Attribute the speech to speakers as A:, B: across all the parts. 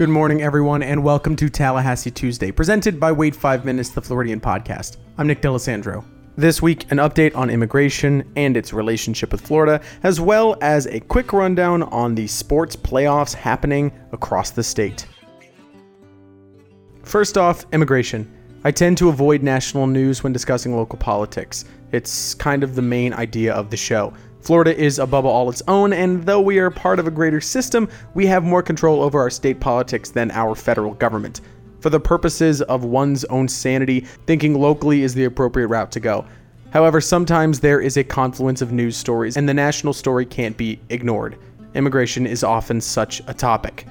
A: Good morning, everyone, and welcome to Tallahassee Tuesday, presented by Wait 5 Minutes, the Floridian podcast. I'm Nick D'Alessandro. This week, an update on immigration and its relationship with Florida, as well as a quick rundown on the sports playoffs happening across the state. First off, immigration. I tend to avoid national news when discussing local politics. It's kind of the main idea of the show. Florida is a bubble all its own, and though we are part of a greater system, we have more control over our state politics than our federal government. For the purposes of one's own sanity, thinking locally is the appropriate route to go. However, sometimes there is a confluence of news stories, and the national story can't be ignored. Immigration is often such a topic.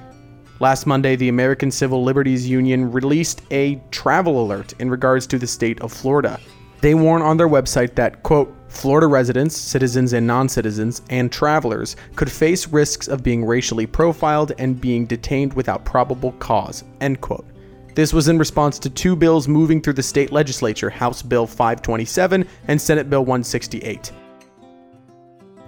A: Last Monday, the American Civil Liberties Union released a travel alert in regards to the state of Florida. They warn on their website that, quote, Florida residents, citizens and non citizens, and travelers could face risks of being racially profiled and being detained without probable cause. End quote. This was in response to two bills moving through the state legislature House Bill 527 and Senate Bill 168.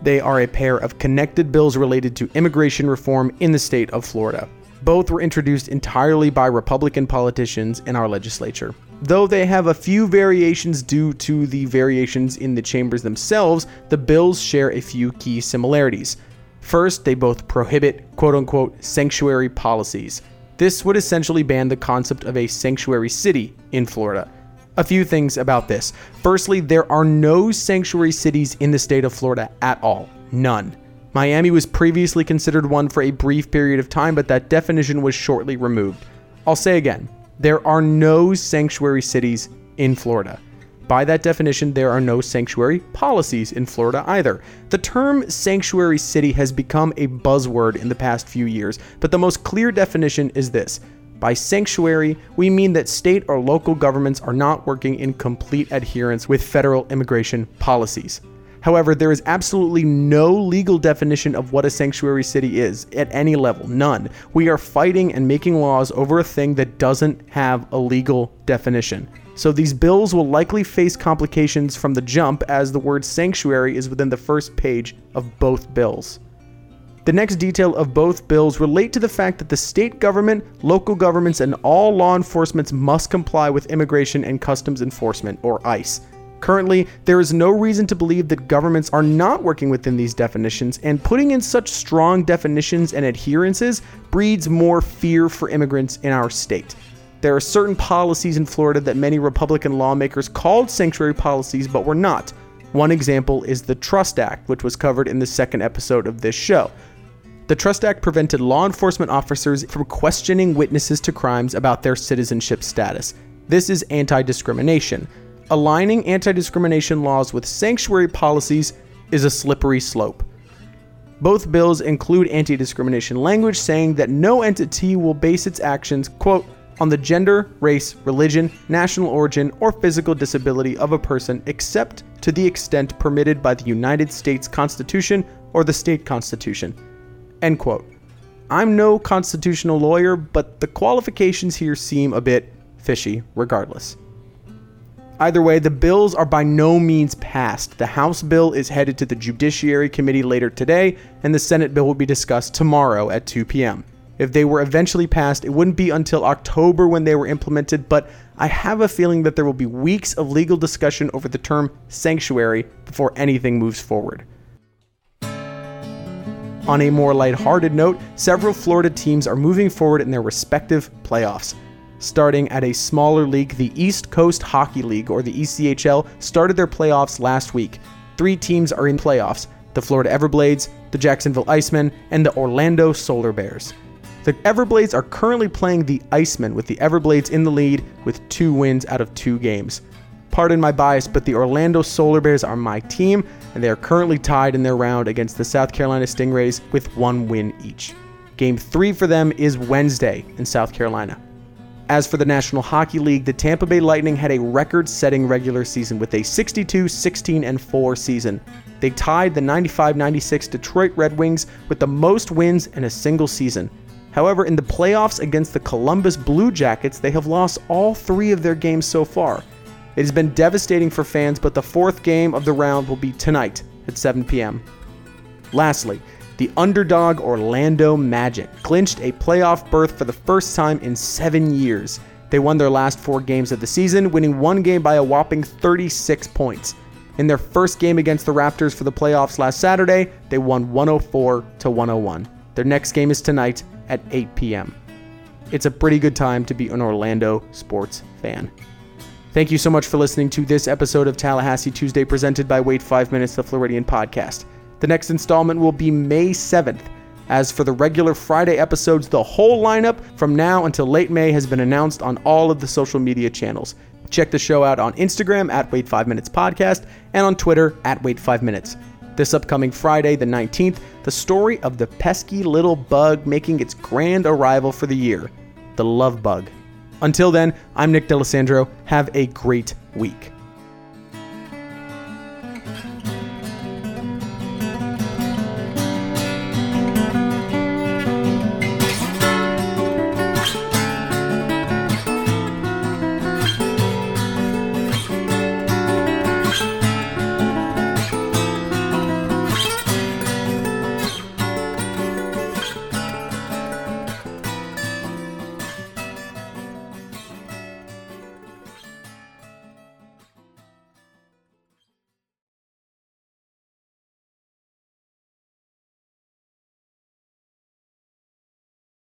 A: They are a pair of connected bills related to immigration reform in the state of Florida. Both were introduced entirely by Republican politicians in our legislature. Though they have a few variations due to the variations in the chambers themselves, the bills share a few key similarities. First, they both prohibit quote unquote sanctuary policies. This would essentially ban the concept of a sanctuary city in Florida. A few things about this. Firstly, there are no sanctuary cities in the state of Florida at all. None. Miami was previously considered one for a brief period of time, but that definition was shortly removed. I'll say again there are no sanctuary cities in Florida. By that definition, there are no sanctuary policies in Florida either. The term sanctuary city has become a buzzword in the past few years, but the most clear definition is this. By sanctuary, we mean that state or local governments are not working in complete adherence with federal immigration policies. However, there is absolutely no legal definition of what a sanctuary city is at any level, none. We are fighting and making laws over a thing that doesn't have a legal definition. So these bills will likely face complications from the jump as the word sanctuary is within the first page of both bills. The next detail of both bills relate to the fact that the state government, local governments, and all law enforcements must comply with Immigration and Customs Enforcement, or ICE. Currently, there is no reason to believe that governments are not working within these definitions, and putting in such strong definitions and adherences breeds more fear for immigrants in our state. There are certain policies in Florida that many Republican lawmakers called sanctuary policies but were not. One example is the Trust Act, which was covered in the second episode of this show. The Trust Act prevented law enforcement officers from questioning witnesses to crimes about their citizenship status. This is anti discrimination aligning anti discrimination laws with sanctuary policies is a slippery slope. Both bills include anti discrimination language saying that no entity will base its actions, quote, on the gender, race, religion, national origin, or physical disability of a person except to the extent permitted by the United States Constitution or the state constitution. End quote. I'm no constitutional lawyer, but the qualifications here seem a bit fishy regardless. Either way, the bills are by no means passed. The House bill is headed to the Judiciary Committee later today, and the Senate bill will be discussed tomorrow at 2 p.m. If they were eventually passed, it wouldn't be until October when they were implemented, but I have a feeling that there will be weeks of legal discussion over the term sanctuary before anything moves forward. On a more lighthearted note, several Florida teams are moving forward in their respective playoffs starting at a smaller league. The East Coast Hockey League, or the ECHL, started their playoffs last week. Three teams are in playoffs the Florida Everblades, the Jacksonville Icemen, and the Orlando Solar Bears. The Everblades are currently playing the Icemen, with the Everblades in the lead with two wins out of two games. Pardon my bias, but the Orlando Solar Bears are my team, and they are currently tied in their round against the South Carolina Stingrays with one win each. Game three for them is Wednesday in South Carolina. As for the National Hockey League, the Tampa Bay Lightning had a record setting regular season with a 62 16 4 season. They tied the 95 96 Detroit Red Wings with the most wins in a single season. However, in the playoffs against the Columbus Blue Jackets, they have lost all three of their games so far. It has been devastating for fans, but the fourth game of the round will be tonight at 7 p.m. Lastly, The underdog Orlando Magic clinched a playoff berth for the first time in seven years. They won their last four games of the season, winning one game by a whopping 36 points. In their first game against the Raptors for the playoffs last Saturday, they won 104 to 101. Their next game is tonight at 8 p.m. It's a pretty good time to be an Orlando sports fan. Thank you so much for listening to this episode of Tallahassee Tuesday presented by Wait 5 Minutes, the Floridian podcast. The next installment will be May 7th. As for the regular Friday episodes, the whole lineup from now until late May has been announced on all of the social media channels. Check the show out on Instagram at Wait 5 Minutes Podcast and on Twitter at Wait 5 Minutes. This upcoming Friday, the 19th, the story of the pesky little bug making its grand arrival for the year the love bug. Until then, I'm Nick D'Alessandro. Have a great week.